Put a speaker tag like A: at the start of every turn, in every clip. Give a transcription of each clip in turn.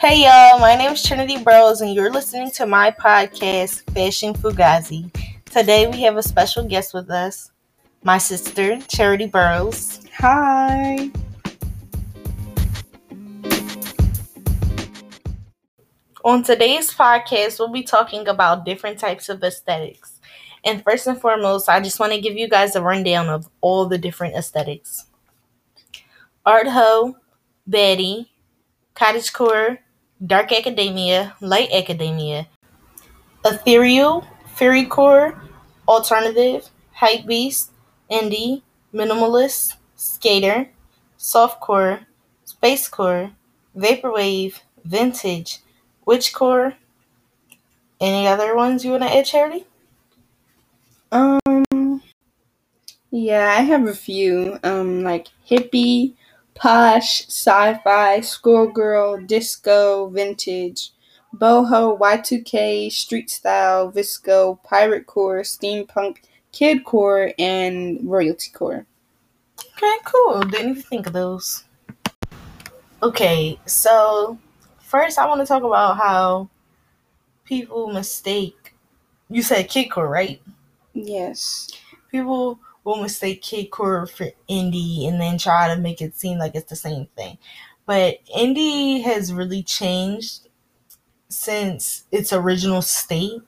A: Hey y'all, my name is Trinity Burrows, and you're listening to my podcast, Fashion Fugazi. Today we have a special guest with us, my sister, Charity Burrows.
B: Hi.
A: On today's podcast, we'll be talking about different types of aesthetics. And first and foremost, I just want to give you guys a rundown of all the different aesthetics Art Hoe, Baddie, Cottagecore, Dark Academia, Light Academia, Ethereal, Fairycore, Alternative, Hypebeast, Indie, Minimalist, Skater, Softcore, Spacecore, Vaporwave, Vintage, Witchcore. Any other ones you want to add, Charity?
B: Um yeah, I have a few. Um like hippie, posh, sci-fi, schoolgirl, disco, vintage, boho, Y2K, street style, VSCO, pirate core, steampunk, kid core, and royalty core.
A: Okay, cool. Didn't even think of those. Okay, so first I want to talk about how people mistake. You said kidcore, right?
B: Yes.
A: People will mistake kidcore for indie and then try to make it seem like it's the same thing. But indie has really changed since its original state.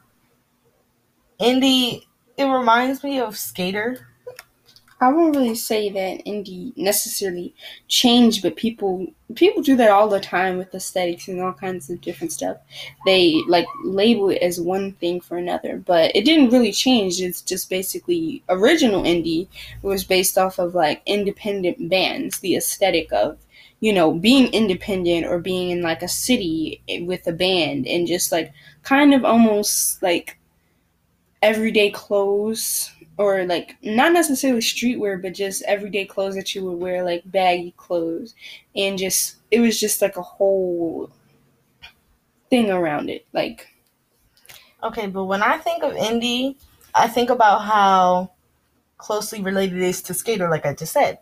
A: Indie, it reminds me of Skater.
B: I won't really say that indie necessarily changed, but people people do that all the time with aesthetics and all kinds of different stuff. They like label it as one thing for another, but it didn't really change. It's just basically original indie was based off of like independent bands, the aesthetic of you know being independent or being in like a city with a band and just like kind of almost like everyday clothes or like not necessarily streetwear but just everyday clothes that you would wear like baggy clothes and just it was just like a whole thing around it like
A: Okay, but when I think of indie, I think about how closely related it is to skater, like I just said,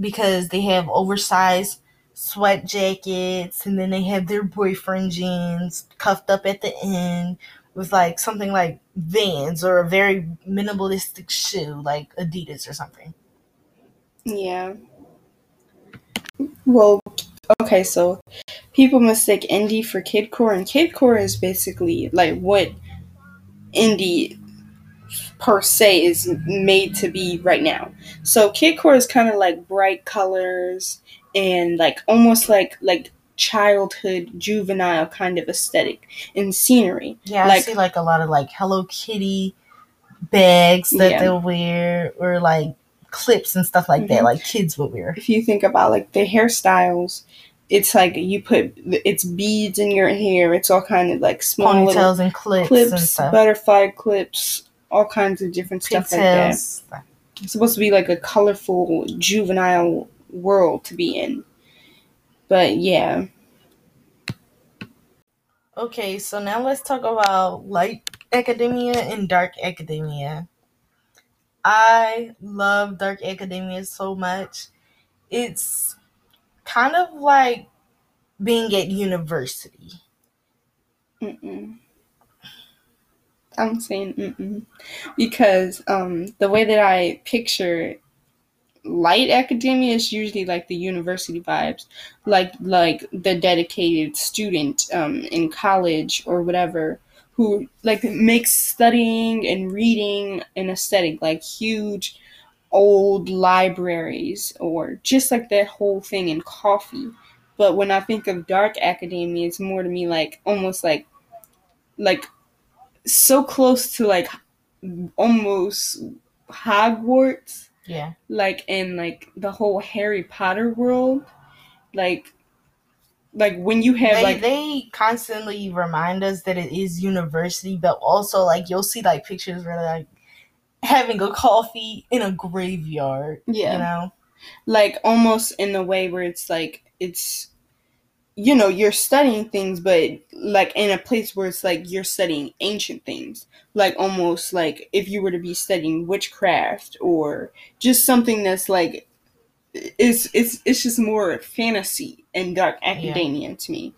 A: because they have oversized sweat jackets and then they have their boyfriend jeans cuffed up at the end with like something like Vans or a very minimalistic shoe like Adidas or something.
B: yeah well okay so people mistake indie for kidcore and kidcore is basically like what indie per se is made to be right now. So kidcore is kind of like bright colors and like almost like like childhood juvenile kind of aesthetic and scenery.
A: Yeah, I see like a lot of like Hello Kitty bags that
B: Yeah.
A: they'll wear or like clips and stuff like that,
B: Mhm.
A: like kids would wear.
B: If you think about like the hairstyles, it's like you put it's beads in your hair. It's all kind of like small little
A: Ponytails and clips, and
B: clips,
A: stuff.
B: butterfly clips, all kinds of different stuff like that. It's supposed to be like a colorful juvenile world to be in. But yeah,
A: Okay, so now let's talk about light academia and dark academia. I love dark academia so much. It's kind of like being at university.
B: mm-mm. I'm saying mm-mm. because um, the way that I picture light academia is usually like the university vibes, like like the dedicated student um, in college or whatever who like makes studying and reading an aesthetic like huge old libraries or just like that whole thing in coffee. But when I think of dark academia, it's more to me like almost like like so close to like almost Hogwarts,
A: Yeah.
B: like in like the whole Harry Potter world, like like when you have
A: they,
B: like
A: they constantly remind us that it is university, but also like you'll see like pictures where they're like having a coffee in a graveyard.
B: Yeah.
A: You know?
B: like almost in a way where it's like it's you know you're studying things but like in a place where it's like you're studying ancient things. Like almost like if you were to be studying witchcraft or just something that's like it's it's it's just more fantasy and dark academia to me.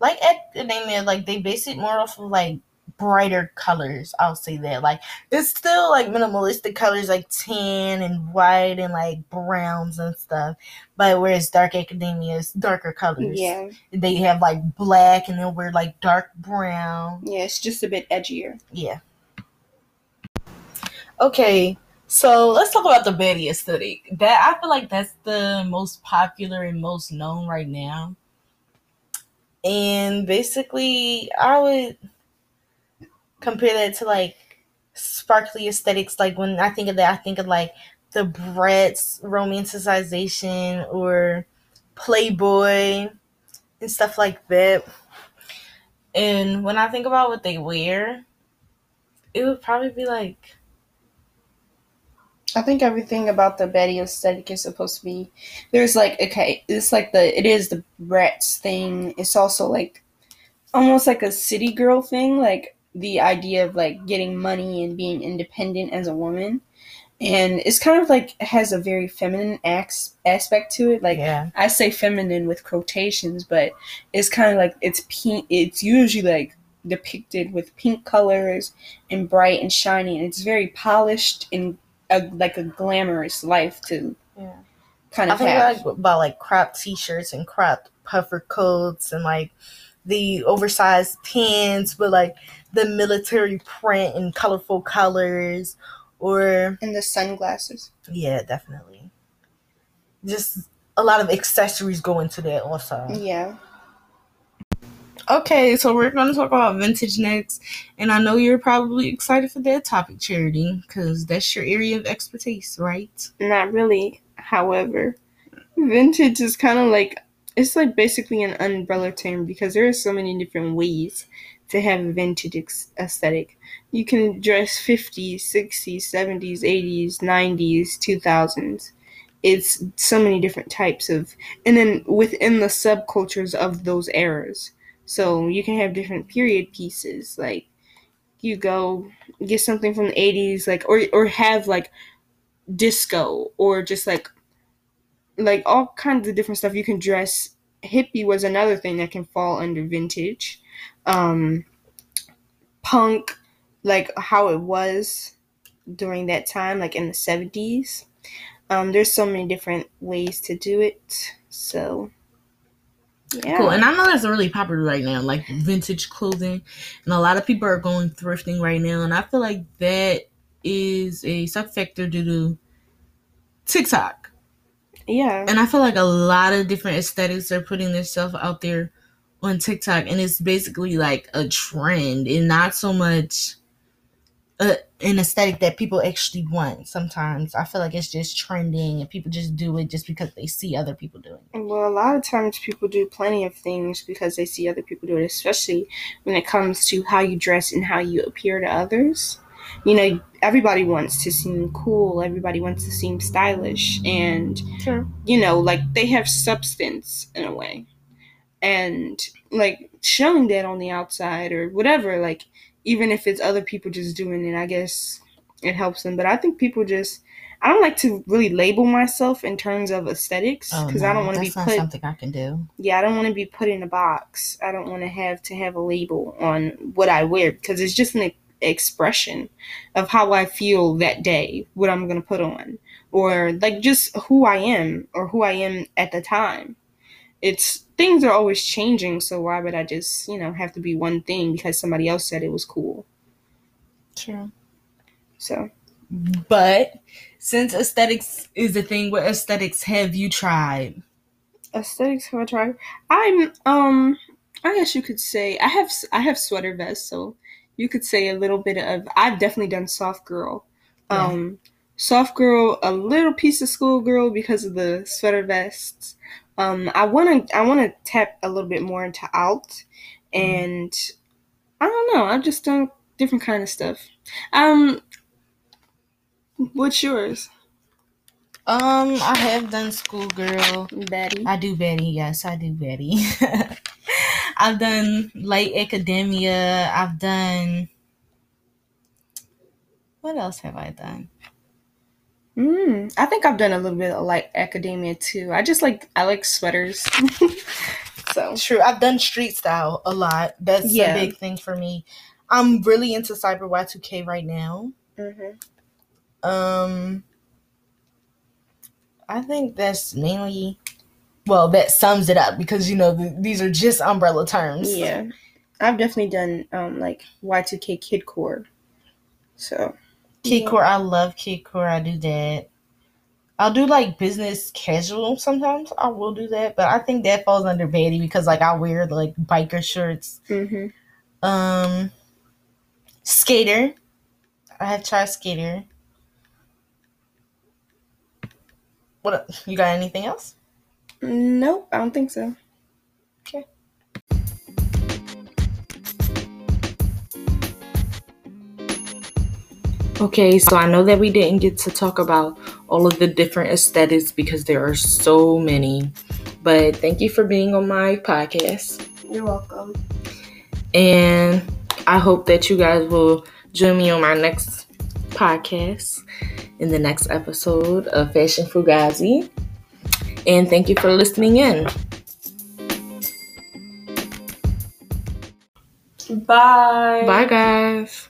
A: Like academia, like they base it more off of like brighter colors. I'll say that. Like it's still like minimalistic colors like tan and white and like browns and stuff. But whereas dark academia is darker colors.
B: Yeah.
A: They have like black and then wear like dark brown.
B: Yeah, it's just a bit edgier.
A: Yeah. Okay, so let's talk about the Baddie aesthetic. That I feel like that's the most popular and most known right now. And basically, I would compare that to like sparkly aesthetics. Like when I think of that, I think of like the Bratz romanticization or Playboy and stuff like that. And when I think about what they wear, it would probably be like
B: I think everything about the Baddie aesthetic is supposed to be. There's like okay, it's like the it is the Bratz thing. It's also like almost like a city girl thing, like the idea of like getting money and being independent as a woman. And it's kind of like has a very feminine ax- aspect to it. Like
A: yeah.
B: I say feminine with quotations, but it's kind of like it's pink. It's usually like depicted with pink colors and bright and shiny, and it's very polished and a, like a glamorous life too.
A: Yeah.
B: kind of I
A: think
B: have.
A: like about like cropped t-shirts and cropped puffer coats and like the oversized pants with like the military print and colorful colors or
B: and the sunglasses.
A: yeah definitely just a lot of accessories go into that also
B: Yeah.
A: okay so we're going to talk about vintage next and i know you're probably excited for that topic charity because that's your area of expertise right
B: Not really. However, vintage is kind of like it's like basically an umbrella term because there are so many different ways to have a vintage aesthetic. You can dress 50s, 60s, 70s, 80s, 90s, 2000s. It's so many different types of, and then within the subcultures of those eras. So you can have different period pieces. Like you go get something from the 80s, like, or, or have like disco or just like like all kinds of different stuff you can dress hippie was another thing that can fall under vintage um punk like how it was during that time like in the 70s um there's so many different ways to do it so yeah
A: Cool. And I know that's really popular right now, like vintage clothing. And a lot of people are going thrifting right now. And I feel like that is a sub factor due to TikTok.
B: yeah
A: And I feel like a lot of different aesthetics are putting themselves out there on TikTok. And it's basically like a trend and not so much a, an aesthetic that people actually want sometimes. I feel like it's just trending and people just do it just because they see other people doing it.
B: Well, a lot of times people do plenty of things because they see other people do it, especially when it comes to how you dress and how you appear to others. You know, everybody wants to seem cool, everybody wants to seem stylish, and,
A: Sure.
B: you know, like they have substance in a way. And, like, showing that on the outside or whatever, like, even if it's other people just doing it, I guess it helps them. But I think people just. I don't like to really label myself in terms of aesthetics
A: Oh,
B: because
A: no,
B: I don't want to be put
A: something I can do.
B: yeah, I don't want to be put in a box. I don't want to have to have a label on what I wear because it's just an expression of how I feel that day, what I'm going to put on, or like just who I am or who I am at the time. It's things are always changing, so why would I just, you know, have to be one thing because somebody else said it was cool?
A: Sure.
B: So,
A: But since aesthetics is a thing, what aesthetics have you tried?
B: aesthetics have I tried? I'm um I guess you could say I have I have sweater vests, so you could say a little bit of I've definitely done soft girl.
A: Yeah.
B: Um soft girl, a little piece of school girl because of the sweater vests. Um I wanna I wanna tap a little bit more into alt and I don't know, I've just done different kind of stuff. Um what's yours?
A: Um, I have done schoolgirl.
B: Baddie.
A: I do Baddie. Yes, I do Baddie. I've done late academia. I've done. What else have I done?
B: Mm, I think I've done a little bit of like academia too. I just like I like sweaters. So
A: True. I've done street style a lot. That's
B: Yeah.
A: a big thing for me. I'm really into Cyber Y2K right now.
B: mm-hmm.
A: Um, I think that's mainly, well, that sums it up because you know th- these are just umbrella terms.
B: yeah, I've definitely done um like Y2K kidcore. So
A: Kidcore, I love Kidcore. I do that. I'll do like business casual sometimes. I will do that, but I think that falls under baddie because like I wear like biker shirts.
B: hmm
A: Um, skater. I have tried skater. What you got anything else?
B: nope, I don't think so.
A: Okay, so I know that we didn't get to talk about all of the different aesthetics because there are so many. But thank you for being on my podcast.
B: You're welcome.
A: And I hope that you guys will join me on my next podcast in the next episode of Fashion Fugazi. And thank you for listening in.
B: Bye.
A: Bye, guys.